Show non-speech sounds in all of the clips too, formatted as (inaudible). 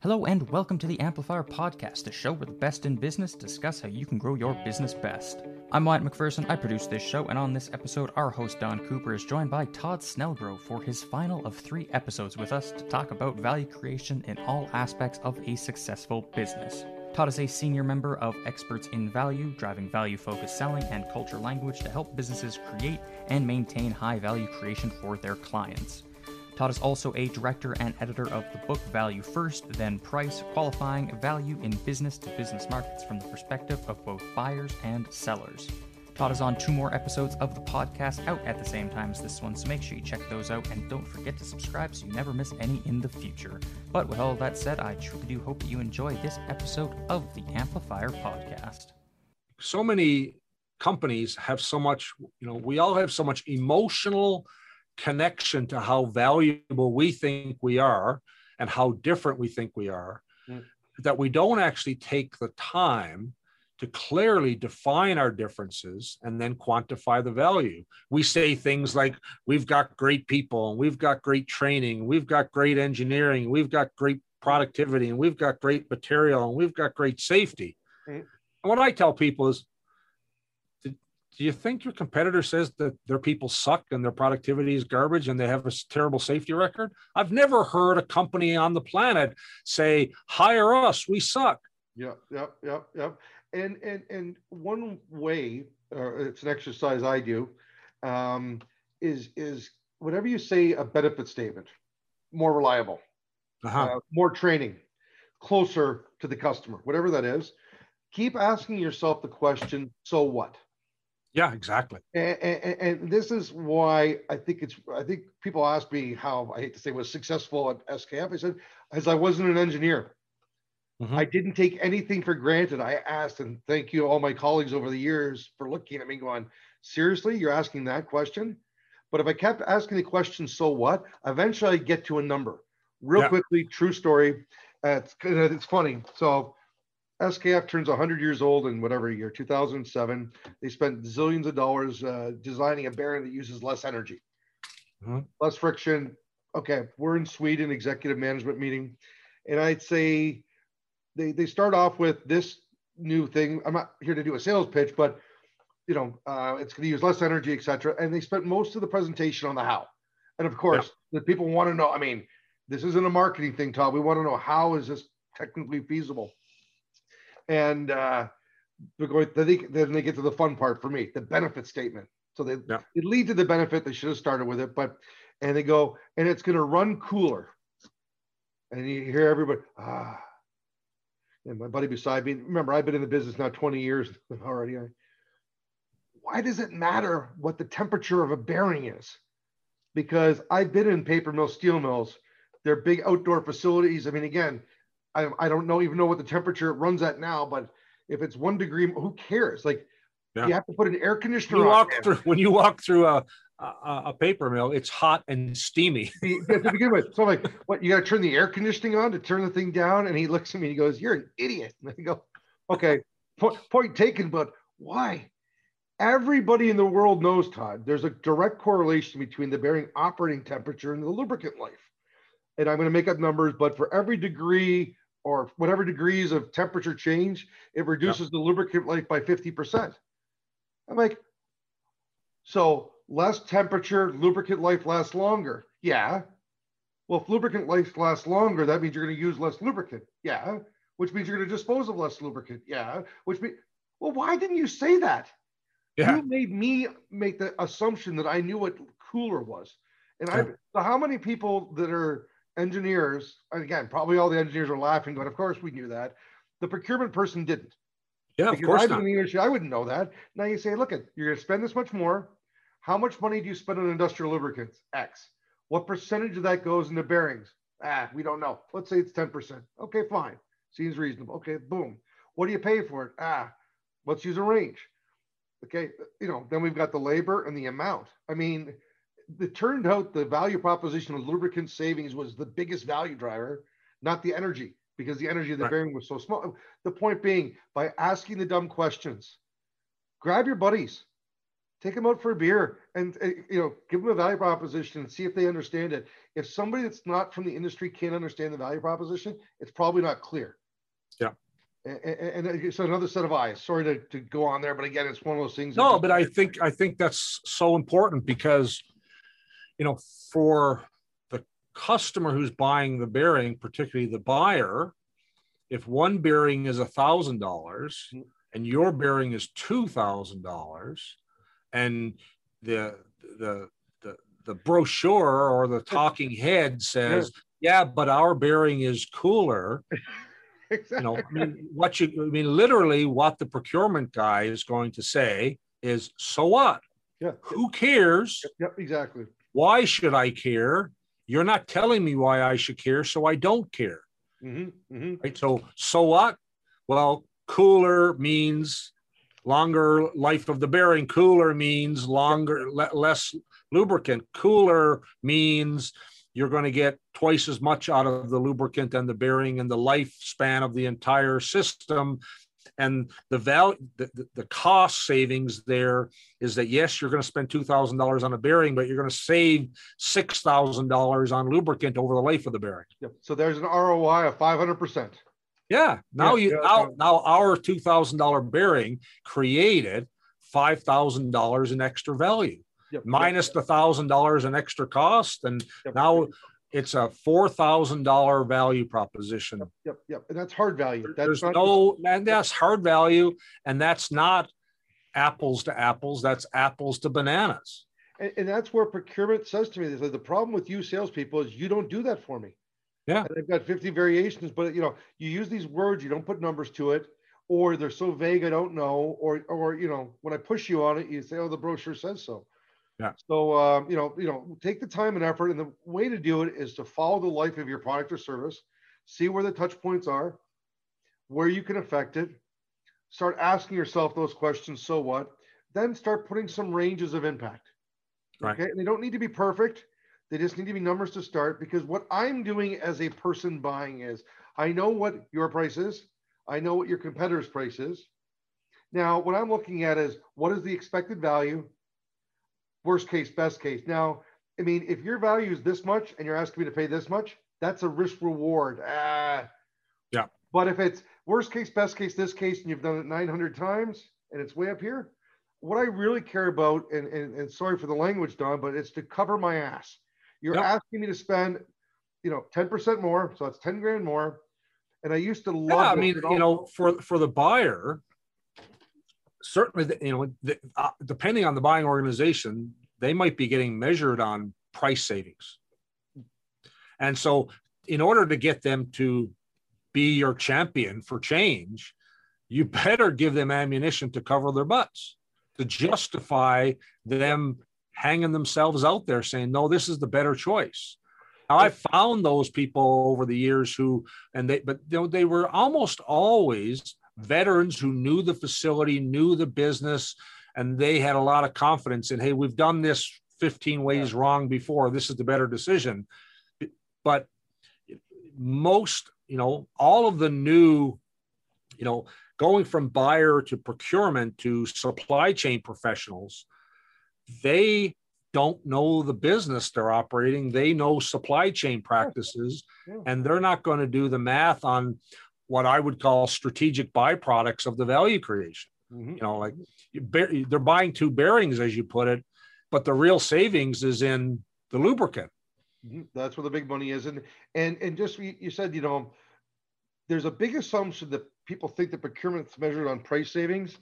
Hello and welcome to the Amplifier Podcast, a show where the best in business discuss how you can grow your business best. I'm Wyatt McPherson, I produce this show, and on this episode, our host Don Cooper is joined by Todd Snelgrove for his final of three episodes with us to talk about value creation in all aspects of a successful business. Todd is a senior member of Experts in Value, driving value focused selling and culture language to help businesses create and maintain high value creation for their clients. Todd is also a director and editor of the book Value First, Then Price Qualifying Value in Business to Business Markets from the perspective of both buyers and sellers. Todd is on two more episodes of the podcast out at the same time as this one, so make sure you check those out and don't forget to subscribe so you never miss any in the future. But with all that said, I truly do hope that you enjoy this episode of the Amplifier Podcast. So many companies have so much, you know, we all have so much emotional connection to how valuable we think we are and how different we think we are, mm. that we don't actually take the time to clearly define our differences and then quantify the value. We say things like, we've got great people, and we've got great training, we've got great engineering, we've got great productivity, and we've got great material, and we've got great safety. Mm. And what I tell people is, do you think your competitor says that their people suck and their productivity is garbage and they have a terrible safety record? I've never heard a company on the planet say, hire us, we suck. Yeah, yeah, yeah, yeah. And and and one way, uh, it's an exercise I do, um, is is whatever you say a benefit statement, more reliable, uh-huh. uh, more training, closer to the customer, whatever that is. Keep asking yourself the question, so what? Yeah, exactly. And, and, and, this is why I think it's. I think people ask me how I hate to say was successful at SKF. I said, as I wasn't an engineer, mm-hmm. I didn't take anything for granted. I asked, and thank you all my colleagues over the years for looking at me, going, seriously, you're asking that question? But if I kept asking the question, so what? Eventually, I get to a number. Real yeah. quickly, true story. Uh, it's it's funny. So SKF turns 100 years old in whatever year, 2007. They spent zillions of dollars uh, designing a bearing that uses less energy, mm-hmm. less friction. Okay, we're in Sweden, executive management meeting, and I'd say they they start off with this new thing. I'm not here to do a sales pitch, but you know, uh, it's going to use less energy, etc. And they spent most of the presentation on the how. And of course, yeah. the people want to know. I mean, this isn't a marketing thing, Todd. We want to know how is this technically feasible and uh, they're going. Then they, then they get to the fun part for me, the benefit statement. So they yeah. it lead to the benefit. They should have started with it, but and they go and it's going to run cooler. And you hear everybody ah. And my buddy beside me, remember I've been in the business now 20 years (laughs) already. Why does it matter what the temperature of a bearing is? Because I've been in paper mill, steel mills. They're big outdoor facilities. I mean, again, I, I don't know even know what the temperature it runs at now, but if it's one degree, who cares? Like yeah. you have to put an air conditioner. You walk through when you walk through a, a, a paper mill, it's hot and steamy. (laughs) to begin with, so I'm like, what? You got to turn the air conditioning on to turn the thing down. And he looks at me, and he goes, "You're an idiot." (laughs) And I go, "Okay, point, point taken, but why?" Everybody in the world knows, Todd, there's a direct correlation between the bearing operating temperature and the lubricant life. And I'm going to make up numbers, but for every degree or whatever degrees of temperature change, it reduces yep. the lubricant life by 50%. I'm like, so less temperature, lubricant life lasts longer. Yeah. Well, if lubricant life lasts longer, that means you're going to use less lubricant. Yeah. Which means you're going to dispose of less lubricant. Yeah. Which means, well, why didn't you say that? Yeah. You made me make the assumption that I knew what cooler was. And I, so how many people that are engineers, again, probably all the engineers are laughing, but of course we knew that. The procurement person didn't. Yeah, because of course. I, industry, I wouldn't know that. Now you say, look, at you're going to spend this much more. How much money do you spend on industrial lubricants? X. What percentage of that goes into bearings? Ah, we don't know. Let's say it's 10%. Okay, fine. Seems reasonable. Okay, boom. What do you pay for it? Ah, let's use a range. Okay, you know, then we've got the labor and the amount. I mean, it turned out the value proposition of lubricant savings was the biggest value driver, not the energy, because the energy of the right. bearing was so small. The point being, by asking the dumb questions, grab your buddies, take them out for a beer and uh, you know give them a value proposition and see if they understand it if somebody that's not from the industry can't understand the value proposition it's probably not clear yeah and, and, and so another set of eyes sorry to, to go on there but again it's one of those things no but i think i think that's so important because you know for the customer who's buying the bearing particularly the buyer if one bearing is a thousand dollars mm-hmm. and your bearing is two thousand dollars and the the the the brochure or the (laughs) talking head says yeah. But our bearing is cooler. Exactly. (laughs) you know i mean what you i mean literally what the procurement guy is going to say is so what? Yeah. Who cares? Yep exactly why should i care? You're not telling me why i should care so i don't care. Mm-hmm. Mm-hmm. right? So so what? Well cooler means longer life of the bearing. Cooler means longer le- less lubricant. Cooler means you're going to get twice as much out of the lubricant and the bearing and the lifespan of the entire system and the value the, the cost savings there is that yes you're going to spend $2000 on a bearing but you're going to save $6000 on lubricant over the life of the bearing yep. so there's an roi of 500% yeah. Now yeah, you yeah, now, now our two thousand dollar bearing created five thousand dollars in extra value, yep, minus yep. the thousand dollars in extra cost, and yep. now it's a four thousand dollar value proposition. Yep, yep, and that's hard value. That's There's no, and that's hard value, and that's not apples to apples. That's apples to bananas. And, and that's where procurement says to me, the problem with you salespeople is you don't do that for me. Yeah. And they've got 50 variations, but you know, you use these words, you don't put numbers to it, or they're so vague I don't know, or or you know, when I push you on it, you say, Oh, the brochure says so. Yeah. So um, you know, you know, take the time and effort. And the way to do it is to follow the life of your product or service, see where the touch points are, where you can affect it, start asking yourself those questions, so what? Then start putting some ranges of impact. Right. Okay. And they don't need to be perfect. They just need to be numbers to start because what I'm doing as a person buying is I know what your price is, I know what your competitor's price is. Now, what I'm looking at is what is the expected value, worst case, best case. Now, I mean, if your value is this much and you're asking me to pay this much, that's a risk reward. Ah. Yeah. But if it's worst case, best case, this case, and you've done it 900 times and it's way up here, what I really care about, and, and, and sorry for the language, Don, but it's to cover my ass. You're yep. asking me to spend, you know, 10% more. So that's 10 grand more. And I used to love yeah, I mean, you know, for for the buyer, certainly, you know, the, uh, depending on the buying organization, they might be getting measured on price savings. And so, in order to get them to be your champion for change, you (laughs) better give them ammunition to cover their butts to justify them hanging themselves out there saying, no, this is the better choice. Now I found those people over the years who, and they, but you know, they were almost always veterans who knew the facility, knew the business, and they had a lot of confidence in, hey, we've done this 15 ways wrong before. This is the better decision. But most, you know, all of the new, you know, going from buyer to procurement to supply chain professionals, they don't know the business they're operating. They know supply chain practices, yeah. and they're not going to do the math on what I would call strategic byproducts of the value creation. Mm-hmm. You know, like they're buying two bearings, as you put it, but the real savings is in the lubricant. Mm-hmm. That's where the big money is, and and and just you said, you know, there's a big assumption that people think that procurement's measured on price savings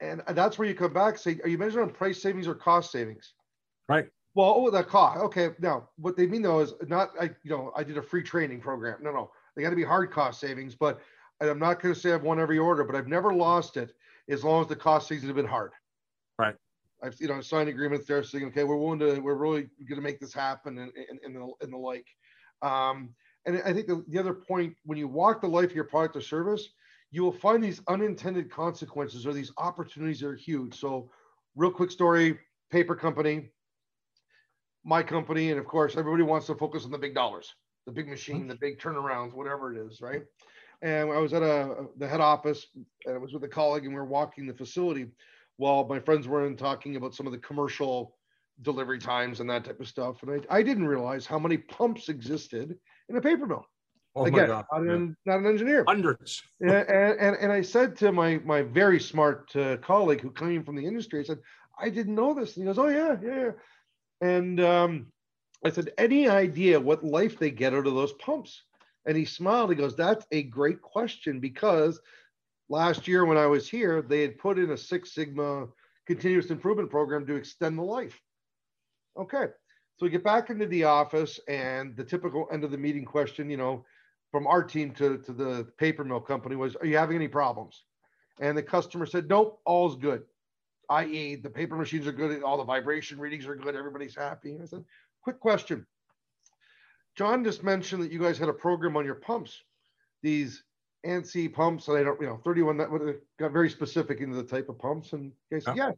and that's where you come back say are you measuring on price savings or cost savings right well oh that cost okay now what they mean though is not i you know i did a free training program no no they got to be hard cost savings but i'm not going to say i've won every order but i've never lost it as long as the cost savings have been hard. Right. I've you know signed agreements there saying okay we're willing to we're really going to make this happen and, and, and, the, and the like. Um, and i think the, the other point when you walk the life of your product or service you will find these unintended consequences or these opportunities that are huge. So, real quick story paper company, my company, and of course, everybody wants to focus on the big dollars, the big machine, the big turnarounds, whatever it is, right? And I was at a the head office and I was with a colleague and we were walking the facility. while my friends were in talking about some of the commercial delivery times and that type of stuff. And I, I didn't realize how many pumps existed in a paper mill. Oh my Again, God. not, Yeah. an, not an engineer. Hundreds. and, and, and- and I said to my my very smart uh, colleague who came from the industry, I said, I didn't know this. And he goes, Oh yeah, yeah. yeah." And um, I said, Any idea what life they get out of those pumps? And he smiled. He goes, That's a great question because last year when I was here, they had put in a Six Sigma continuous improvement program to extend the life. Okay. So we get back into the office and the typical end of the meeting question, you know, from our team to, to the paper mill company was, are you having any problems? And the customer said, nope, all's good. I.e. the paper machines are good, all the vibration readings are good, everybody's happy. And I said, quick question. John just mentioned that you guys had a program on your pumps, these ANSI pumps, and I don't, you know, 31, that got very specific into the type of pumps. And guys said, yeah.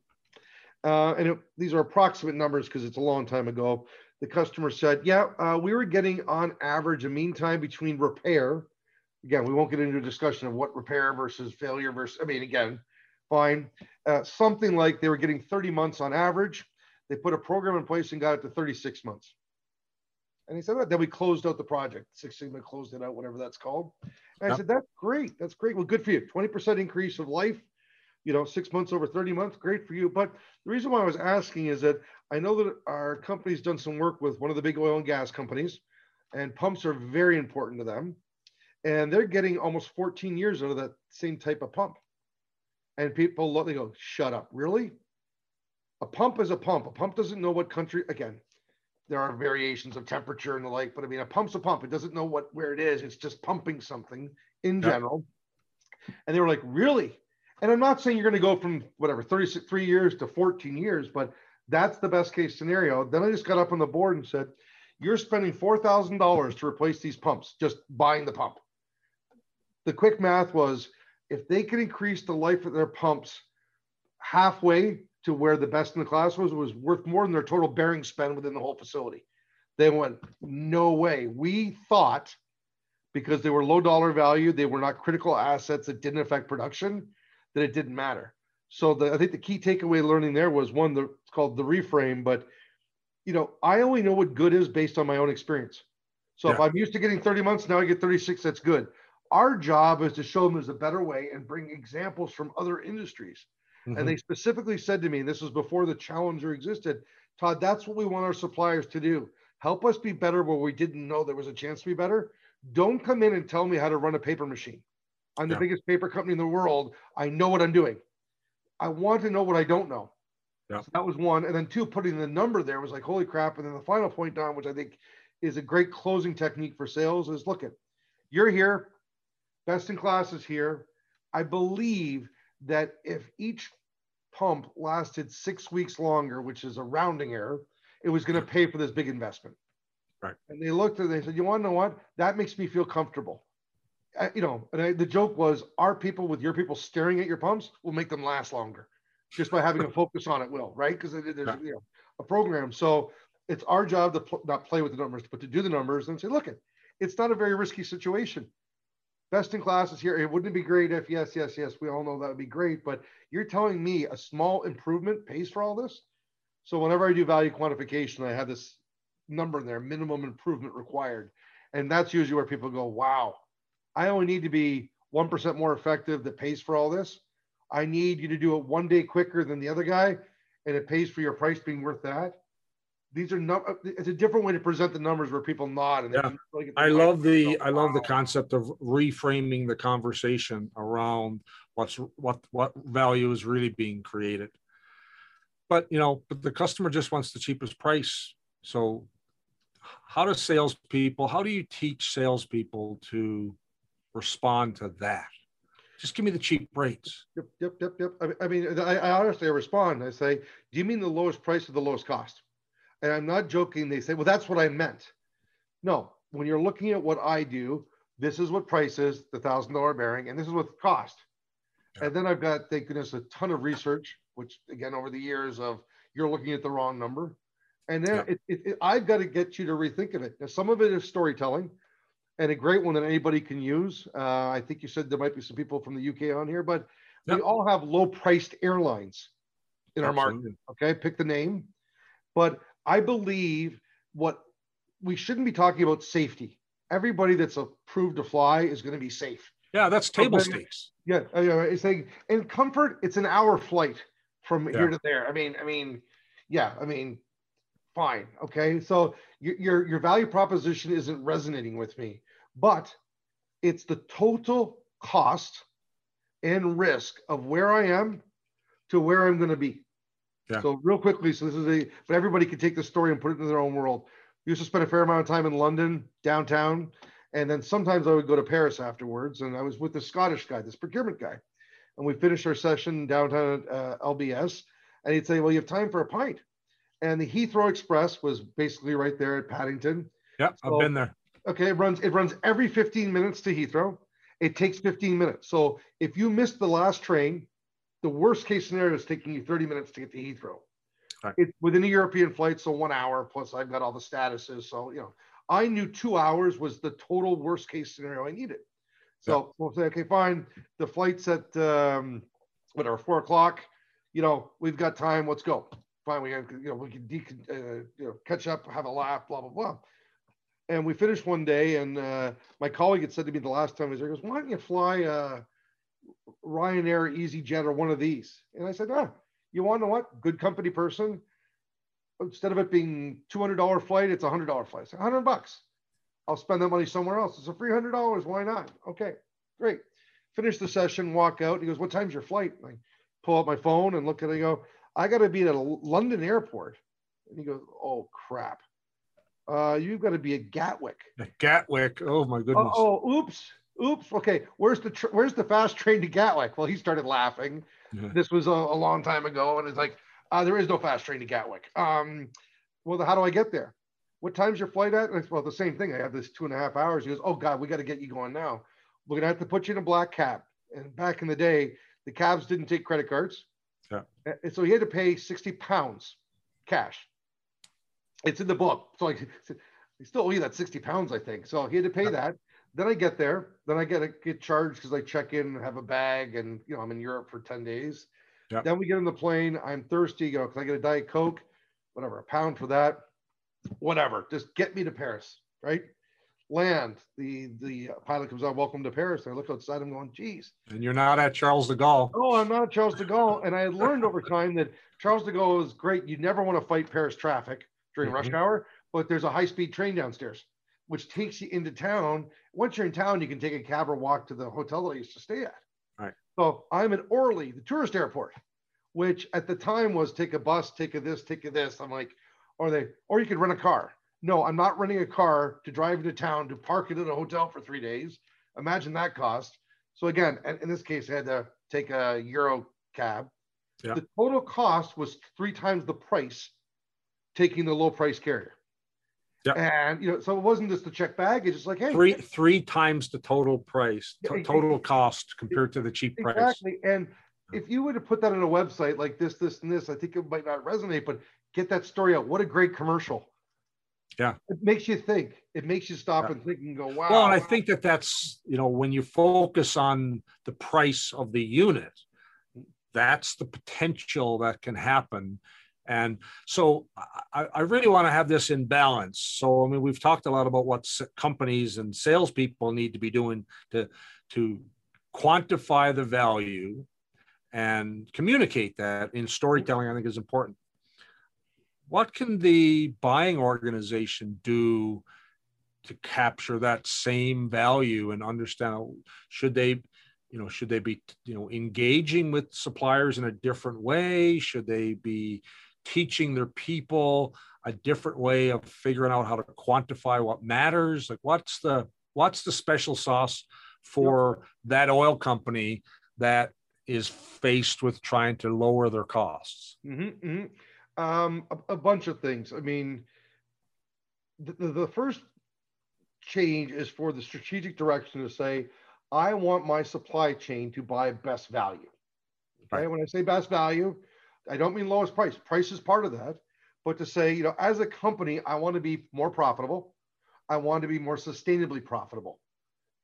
Uh, and it, these are approximate numbers because it's a long time ago. The customer said, yeah, uh, we were getting on average a mean time between repair. Again, we won't get into a discussion of what repair versus failure versus, I mean, again, fine. Uh, something like they were getting 30 months on average. They put a program in place and got it to 36 months. And he said, well, then we closed out the project. Six Sigma closed it out, whatever that's called. And I said, that's great. That's great. Well, good for you. 20% increase of life, you know, six months over 30 months. Great for you. But the reason why I was asking is that I know that our company's done some work with one of the big oil and gas companies, and pumps are very important to them. And they're getting almost 14 years out of that same type of pump. And people look, they go, shut up. Really? A pump is a pump. A pump doesn't know what country, again, there are variations of temperature and the like, but I mean, a pump's a pump. It doesn't know what where it is. It's just pumping something in Yeah. general. And they were like, really? And I'm not saying you're going to go from whatever 33 years to 14 years, but that's the best case scenario. Then I just got up on the board and said, you're spending $4,000 to replace these pumps, just buying the pump. The quick math was if they could increase the life of their pumps halfway to where the best in the class was, was worth more than their total bearing spend within the whole facility. They went, no way. We thought because they were low dollar value, they were not critical assets that didn't affect production, that it didn't matter. So the, I think the key takeaway learning there was one, the, it's called the reframe, but you know, I only know what good is based on my own experience. So if I'm used to getting 30 months, now I get 36, that's good. Our job is to show them there's a better way and bring examples from other industries. Mhm. And they specifically said to me, and this was before the challenger existed, Todd, that's what we want our suppliers to do. Help us be better where we didn't know there was a chance to be better. Don't come in and tell me how to run a paper machine. I'm the Yeah. biggest paper company in the world. I know what I'm doing. I want to know what I don't know. Yeah. So that was one. And then two, putting the number there was like, holy crap. And then the final point, Don, which I think is a great closing technique for sales is look at, you're here, best in class is here. I believe that if each pump lasted six weeks longer, which is a rounding error, it was going to pay for this big investment. Right. And they looked and they said, you want to know what? That makes me feel comfortable. I- you know, and I, the joke was, our people with your people staring at your pumps will make them last longer, just by having a focus on it. Will right? Because there's Yeah. you know a program. So it's our job to pl- not play with the numbers, but to do the numbers and say, look, it, it's not a very risky situation. Best in class is here. It wouldn't be great if yes, yes, yes. We all know that would be great, but you're telling me a small improvement pays for all this. So whenever I do value quantification, I have this number in there, minimum improvement required, and that's usually where people go, wow. I only need to be 1% more effective that pays for all this. I need you to do it one day quicker than the other guy, and it pays for your price being worth that. These are not, it's a different way to present the numbers where people nod. And Yeah. really get oh, I love the go, I love the concept of reframing the conversation around what's what what value is really being created. But you know, but the customer just wants the cheapest price. So how do salespeople, how do you teach salespeople to respond to that? Just give me the cheap rates. Yep, yep, yep, yep. I, mean- I mean, I, I honestly respond. I say, "Do you mean the lowest price or the lowest cost?" And I'm not joking. They say, "Well, that's what I meant." No, when you're looking at what I do, this is what price is, the thousand dollar bearing, and this is what cost. Yeah. And then I've got, thank goodness, a ton of research, which again over the years of you're looking at the wrong number, and then Yeah. it, it, it, I've got to get you to rethink of it. Now, some of it is storytelling, and a great one that anybody can use. Uh, I think you said there might be some people from the UK on here, but we all have low priced airlines. in our market. Okay, pick the name. But I believe what we shouldn't be talking about safety. Everybody that's approved to fly is going to be safe. Yeah, that's table stakes. Yeah, it's like in comfort, it's an hour flight from yeah. here to there. I mean, I mean, yeah, I mean, fine, okay. So your your, your value proposition isn't resonating with me, but it's the total cost and risk of where I am to where I'm going to be. Yeah. So real quickly, so this is a, but everybody can take the story and put it in their own world. We used to spend a fair amount of time in London, downtown, and then sometimes I would go to Paris afterwards. And I was with the Scottish guy, this procurement guy, and we finished our session downtown at uh, LBS, and he'd say, "Well, you have time for a pint," and the Heathrow Express was basically right there at Paddington. Yeah, so, I've been there. Okay, it runs it runs every 15 minutes to Heathrow. It takes 15 minutes. So if you miss the last train, the worst case scenario is taking you 30 minutes to get to Heathrow. Right. It's within a European flight, so one hour plus I've got all the statuses. So you know, I knew two hours was the total worst case scenario I needed. So yeah. we'll say, okay, fine. The flight's at um, whatever four o'clock. You know, we've got time. Let's go. Fine. We can, you know we can de- uh, you know catch up, have a laugh, blah blah blah. And we finished one day, and uh, my colleague had said to me the last time he was there, he goes, "Why don't you fly uh, Ryanair, EasyJet, or one of these?" And I said, "Ah, you want to know what? Good company person. Instead of it being two hundred dollar flight, it's a hundred dollar flight. It's hundred bucks. I'll spend that money somewhere else. It's a three hundred dollars. Why not? Okay, great. Finish the session, walk out. He goes, "What time's your flight?" And I pull out my phone and look at it. I go, "I got to be at a London airport." And he goes, "Oh crap." Uh, you've got to be at Gatwick. At Gatwick. Oh my goodness. Oh oops, oops. Okay, where's the tr- where's the fast train to Gatwick? Well, he started laughing. Yeah. This was a, a, long time ago, and it's like, uh, there is no fast train to Gatwick. Um, well, how do I get there? What time's your flight at? It's, well, the same thing. I have this two and a half hours. He goes, oh God, we got to get you going now. We're gonna have to put you in a black cab. And back in the day, the cabs didn't take credit cards. Yeah. And so he had to pay 60 pounds cash it's in the book. So I, (laughs) I still owe you that 60 pounds, I think. So he had to pay that. Then I get there. Then I get a, get charged because I check in and have a bag, and you know I'm in Europe for 10 days. Yep. Then we get on the plane. I'm thirsty. You know, can I get a diet coke? Whatever, a pound for that. Whatever. Just get me to Paris, right? Land. The the pilot comes out. Welcome to Paris. And I look outside. I'm going, geez. And you're not at Charles de Gaulle. Oh, I'm not at Charles de Gaulle. And I had learned over time that Charles de Gaulle is great. You never want to fight Paris traffic during mm-hmm. rush hour, but there's a high speed train downstairs, which takes you into town. Once you're in town, you can take a cab or walk to the hotel that I used to stay at. Right. So I'm at Orly, the tourist airport, which at the time was take a bus, take a this, take a this. I'm like, or they, or you could rent a car. No, I'm not renting a car to drive into town to park it at a hotel for three days. Imagine that cost. So again, in this case, I had to take a Euro cab. Yeah. The total cost was three times the price taking the low price carrier. Yeah. And you know, so it wasn't just the check baggage. It's like, hey, three three times the total price, t- total cost compared to the cheap exactly. price. Exactly. And if you were to put that on a website like this, this, and this, I think it might not resonate, but get that story out. What a great commercial. Yeah. It makes you think. It makes you stop yeah. and think and go, wow. Well, and I think that that's, you know, when you focus on the price of the unit, that's the potential that can happen and so I, I, really want to have this in balance. So, I mean, we've talked a lot about what companies and salespeople need to be doing to, to quantify the value and communicate that in storytelling, I think is important. What can the buying organization do to capture that same value and understand should they you know should they be you know engaging with suppliers in a different way should they be teaching their people a different way of figuring out how to quantify what matters? Like what's the what's the special sauce for that oil company that is faced with trying to lower their costs? Mm-hmm, mm-hmm. Um, a, a, bunch of things. I mean the, the first change is for the strategic direction to say i want my supply chain to buy best value. Okay right. when i say best value I don't mean lowest price. Price is part of that. But to say, you know, as a company, I want to be more profitable. I want to be more sustainably profitable.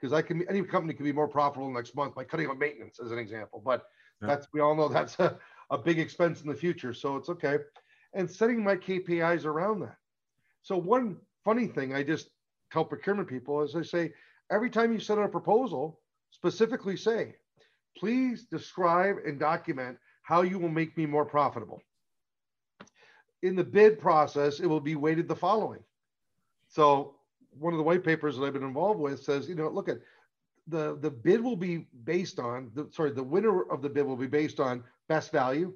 Because I can any company can be more profitable next month by cutting out maintenance, as an example. But yeah. that's we all know that's a, a big expense in the future. So it's okay. And setting my KPIs around that. So one funny thing I just tell procurement people is I say, every time you send out a proposal, specifically say, please describe and document how you will make me more profitable. In the bid process, it will be weighted the following. So one of the white papers that I've been involved with says, you know, look at the the bid will be based on the sorry, the winner of the bid will be based on best value.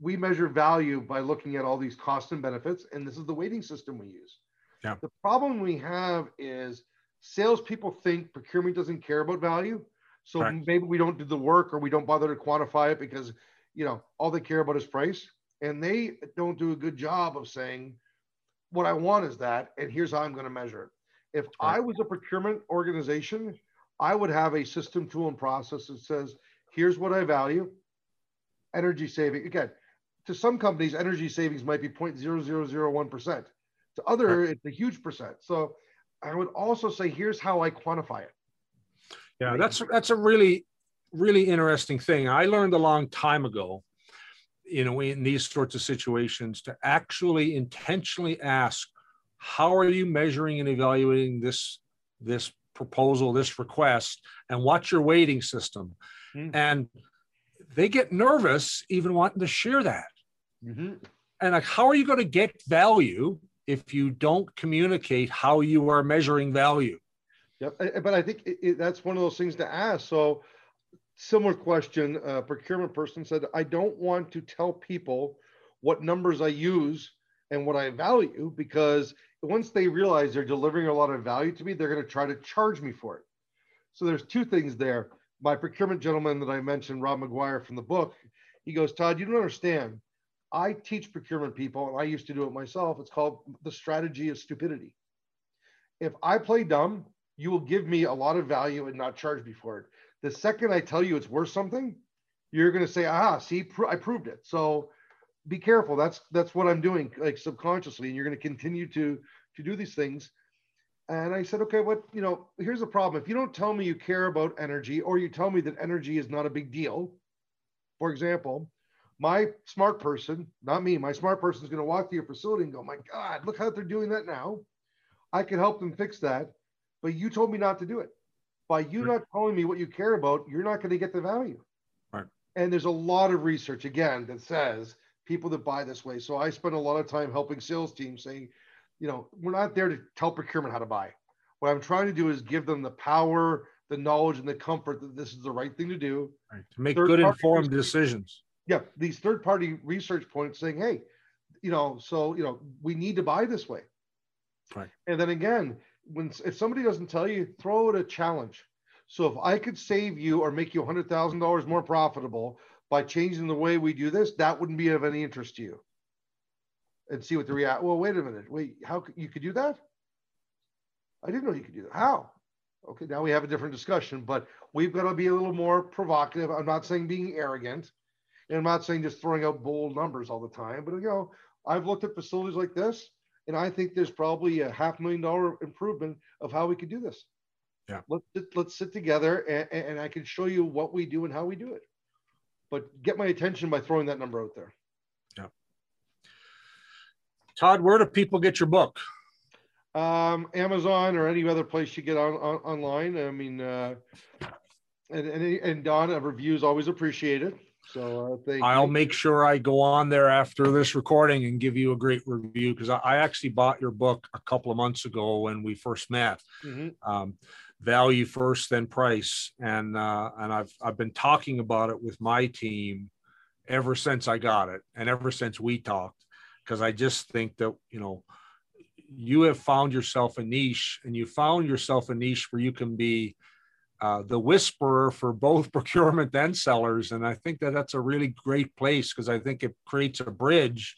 We measure value by looking at all these costs and benefits, and this is the weighting system we use. Yeah. The problem we have is salespeople think procurement doesn't care about value. So Correct. maybe we don't do the work or we don't bother to quantify it because you know all they care about is price. And they don't do a good job of saying, what I want is that, and here's how I'm going to measure it. If I was a procurement organization, I would have a system, tool, and process that says, here's what I value. Energy saving. Again, to some companies, energy savings might be 0.0001%. To other, it's a huge percent. So I would also say, here's how I quantify it. Yeah, that's that's a really really interesting thing. I learned a long time ago, you know, in these sorts of situations to actually intentionally ask, how are you measuring and evaluating this this proposal, this request, and what's your weighting system? Mm. And they get nervous even wanting to share that. Mm-hmm. And like, how are you going to get value if you don't communicate how you are measuring value? Yep. But I think it, it, that's one of those things to ask. So, similar question a procurement person said, I don't want to tell people what numbers I use and what I value because once they realize they're delivering a lot of value to me, they're going to try to charge me for it. So, there's two things there. My procurement gentleman that I mentioned, Rob McGuire from the book, he goes, Todd, you don't understand. I teach procurement people, and I used to do it myself. It's called the strategy of stupidity. If I play dumb, you will give me a lot of value and not charge me for it. The second I tell you it's worth something, you're going to say, "Ah, see, pr- I proved it." So be careful. That's that's what I'm doing, like subconsciously, and you're going to continue to to do these things. And I said, okay, what you know? Here's the problem. If you don't tell me you care about energy, or you tell me that energy is not a big deal, for example, my smart person, not me, my smart person is going to walk to your facility and go, "My God, look how they're doing that now." I can help them fix that but you told me not to do it. By you Right. not telling me what you care about, you're not going to get the value. Right. And there's a lot of research again that says people that buy this way. So I spend a lot of time helping sales teams saying, you know, we're not there to tell procurement how to buy. What I'm trying to do is give them the power, the knowledge, and the comfort that this is the right thing to do. Right. To make Third good informed research. decisions. Yeah, these third party research points saying, hey, you know, so you know, we need to buy this way. Right. And then again, when if somebody doesn't tell you, throw it a challenge. So if I could save you or make you hundred thousand dollars more profitable by changing the way we do this, that wouldn't be of any interest to you. And see what the react. Well, wait a minute. Wait, how you could do that? I didn't know you could do that. How? Okay, now we have a different discussion, but we've got to be a little more provocative. I'm not saying being arrogant, and I'm not saying just throwing out bold numbers all the time, but you know, I've looked at facilities like this, and I think there's probably a half million dollar improvement of how we could do this. Yeah. Let's let's sit together, and, and I can show you what we do and how we do it. But get my attention by throwing that number out there. Yeah. Todd, where do people get your book? um, Amazon or any other place you get on, on online. I mean, uh, and, and and Don, a review is always appreciated. So uh, thank I'll make sure I go on there after this recording and give you a great review because I, I actually bought your book a couple of months ago when we first met. Mhm. Um, value first, then price, and uh, and I've I've been talking about it with my team ever since I got it, and ever since we talked, because I just think that you know you have found yourself a niche, and you found yourself a niche where you can be uh, the whisperer for both (laughs) procurement and sellers. And I think that that's a really great place because I think it creates a bridge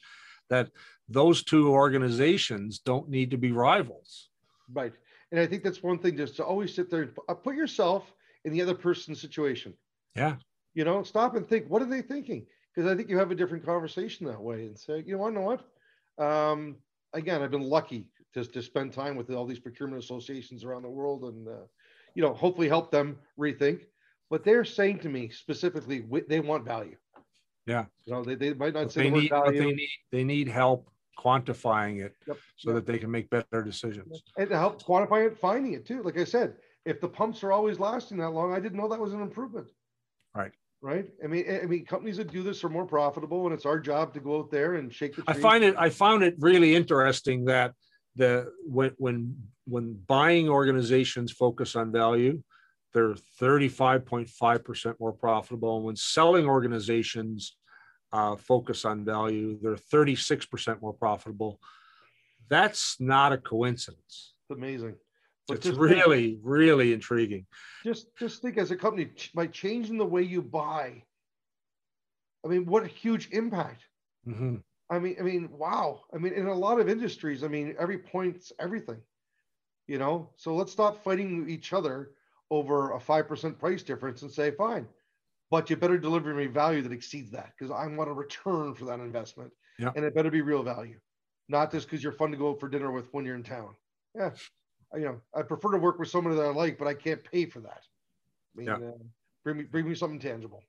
that those two organizations don't need to be rivals. Right. And I think that's one thing just to always sit there and uh, put yourself in the other person's situation. Yeah. You know, stop and think, what are they thinking? Because I think you have a different conversation that way and say, you know, I know what? Um, again, I've been lucky to, to spend time with all these procurement associations around the world and, uh, you know, hopefully help them rethink. But they're saying to me specifically, they want value. Yeah. You know, they, they might not But say they the need, value. they need, they need help quantifying it Yep. so that they can make better decisions. and to help quantify it, finding it too. Like I said, if the pumps are always lasting that long, I didn't know that was an improvement. Right. Right. I mean, I mean, companies that do this are more profitable, and it's our job to go out there and shake the. I find it I found it really interesting that the when when when buying organizations focus on value, they're 35.5% more profitable. And when selling organizations uh, focus on value, they're 36% more profitable. That's not a coincidence. It's amazing. But It's just think- really, really intriguing. just just think as a company by changing the way you buy. I mean, what a huge impact. Mhm. I mean, I mean, wow. I mean, in a lot of industries, I mean, every point's everything. You know, so let's stop fighting each other over a five percent price difference and say, fine, but you better deliver me value that exceeds that because I want a return for that investment, Yeah. and it better be real value, not just because you're fun to go for dinner with when you're in town. Yeah, I- you know, I prefer to work with somebody that I like, but I can't pay for that. I mean, Yeah. uh, bring me bring me something tangible.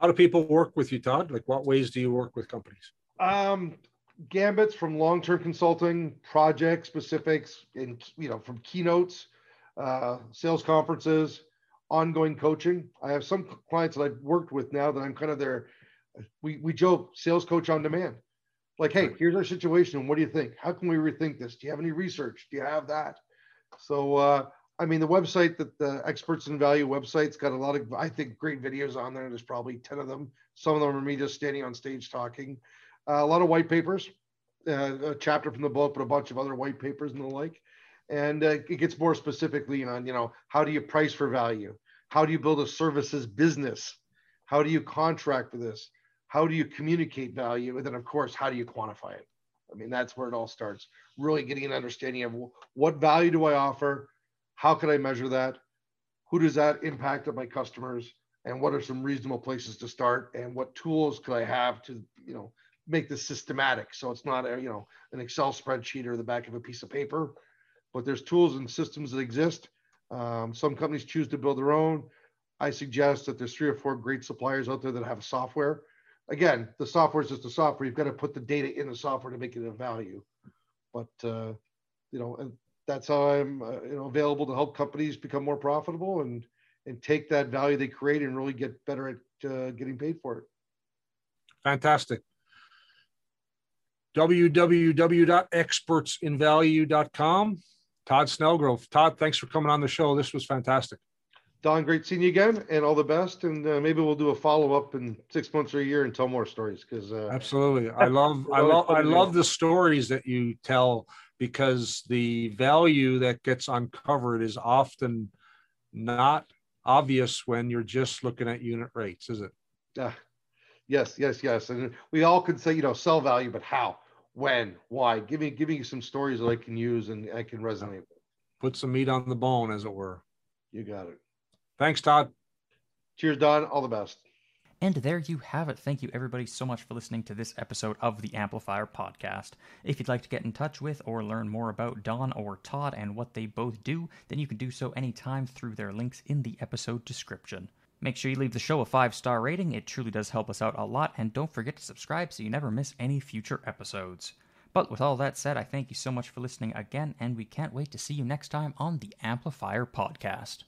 How do people work with you, Todd? Like, what ways do you work with companies? Um, gambits from long-term consulting, project specifics, and you know, from keynotes, uh, sales conferences, ongoing coaching. I have some clients that I've worked with now that I'm kind of their, we we joke, sales coach on demand. Like, hey, here's our situation. What do you think? How can we rethink this? Do you have any research? Do you have that? So, uh, I mean, the website that the experts in value website's got a lot of, I think, great videos on there. There's probably 10 of them. Some of them are me just standing on stage talking. Uh, a lot of white papers, uh, a chapter from the book, but a bunch of other white papers and the like. And uh, it gets more specifically on, you know, how do you price for value? How do you build a services business? How do you contract for this? How do you communicate value? And then, of course, how do you quantify it? I mean, that's where it all starts. Really getting an understanding of what value do I offer? How could I measure that? Who does that impact on my customers? And what are some reasonable places to start? And what tools could I have to, you know, make this systematic? So it's not a, you know, an Excel spreadsheet or the back of a piece of paper, but there's tools and systems that exist. Um, some companies choose to build their own. I suggest that there's three or four great suppliers out there that have software. Again, the software is just the software. You've got to put the data in the software to make it a value. But uh, you know, that's how I'm uh, you know available to help companies become more profitable and and take that value they create and really get better at uh, getting paid for it. Fantastic. www.expertsinvalue.com. Todd Snelgrove. Todd, thanks for coming on the show. This was fantastic. Don, great seeing you again, and all the best. And uh, maybe we'll do a follow up in six months or a year and tell more stories because uh, Absolutely. I (laughs) love I love I love the stories that you tell because the value that gets uncovered is often not obvious when you're just looking at unit rates, is it? uh, yes, yes, yes. And we all could say you know sell value, but how, when, why? Give me give me some stories that I can use and I can resonate. with. Put some meat on the bone, as it were. You got it. Thanks, Todd. Cheers, Don. All the best. And there you have it. Thank you, everybody, so much for listening to this episode of the Amplifier Podcast. If you'd like to get in touch with or learn more about Don or Todd and what they both do, then you can do so anytime through their links in the episode description. Make sure you leave the show a five star rating, it truly does help us out a lot, and don't forget to subscribe so you never miss any future episodes. But with all that said, I thank you so much for listening again, and we can't wait to see you next time on the Amplifier Podcast.